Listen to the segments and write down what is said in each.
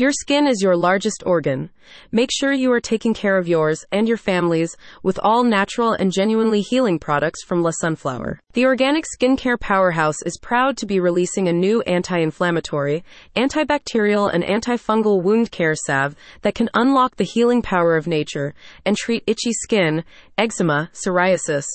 Your skin is your largest organ. Make sure you are taking care of yours and your family's with all natural and genuinely healing products from La Sunflower. The organic skincare powerhouse is proud to be releasing a new anti inflammatory, antibacterial, and antifungal wound care salve that can unlock the healing power of nature and treat itchy skin, eczema, psoriasis,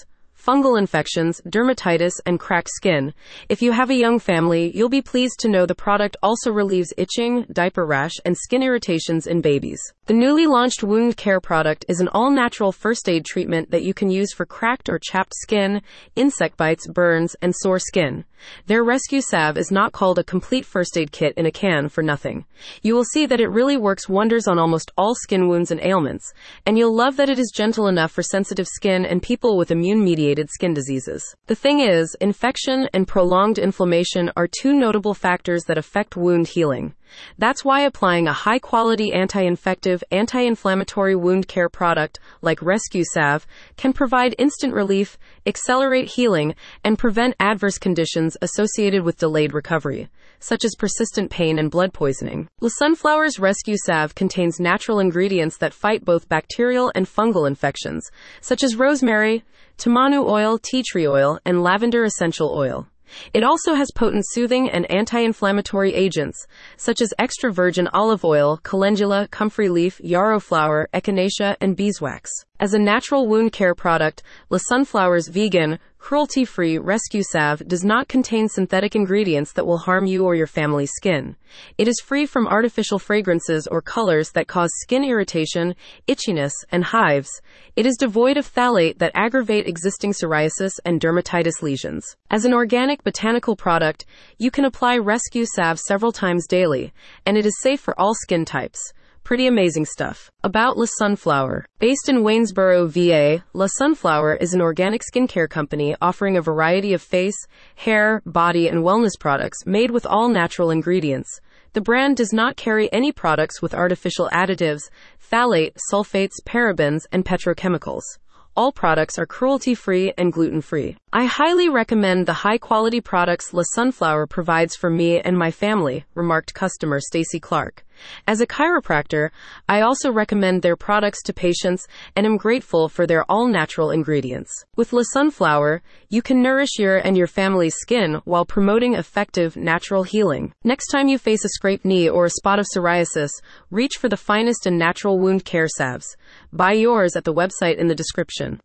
fungal infections, dermatitis, and cracked skin. If you have a young family, you'll be pleased to know the product also relieves itching, diaper rash, and skin irritations in babies. The newly launched wound care product is an all natural first aid treatment that you can use for cracked or chapped skin, insect bites, burns, and sore skin. Their rescue salve is not called a complete first aid kit in a can for nothing. You will see that it really works wonders on almost all skin wounds and ailments, and you'll love that it is gentle enough for sensitive skin and people with immune mediated skin diseases. The thing is, infection and prolonged inflammation are two notable factors that affect wound healing. That's why applying a high quality anti infective, anti inflammatory wound care product like Rescue Salve can provide instant relief, accelerate healing, and prevent adverse conditions associated with delayed recovery, such as persistent pain and blood poisoning. La Sunflower's Rescue Salve contains natural ingredients that fight both bacterial and fungal infections, such as rosemary, tamanu oil, tea tree oil, and lavender essential oil. It also has potent soothing and anti inflammatory agents, such as extra virgin olive oil, calendula, comfrey leaf, yarrow flower, echinacea, and beeswax. As a natural wound care product, La Sunflower's vegan, cruelty free rescue salve does not contain synthetic ingredients that will harm you or your family's skin. It is free from artificial fragrances or colors that cause skin irritation, itchiness, and hives. It is devoid of phthalate that aggravate existing psoriasis and dermatitis lesions. As an organic botanical product, you can apply rescue salve several times daily, and it is safe for all skin types. Pretty amazing stuff. About La Sunflower. Based in Waynesboro, VA, La Sunflower is an organic skincare company offering a variety of face, hair, body, and wellness products made with all natural ingredients. The brand does not carry any products with artificial additives, phthalate, sulfates, parabens, and petrochemicals. All products are cruelty free and gluten free. I highly recommend the high quality products La Sunflower provides for me and my family, remarked customer Stacy Clark. As a chiropractor, I also recommend their products to patients and am grateful for their all natural ingredients. With La Sunflower, you can nourish your and your family's skin while promoting effective natural healing. Next time you face a scraped knee or a spot of psoriasis, reach for the finest and natural wound care salves. Buy yours at the website in the description.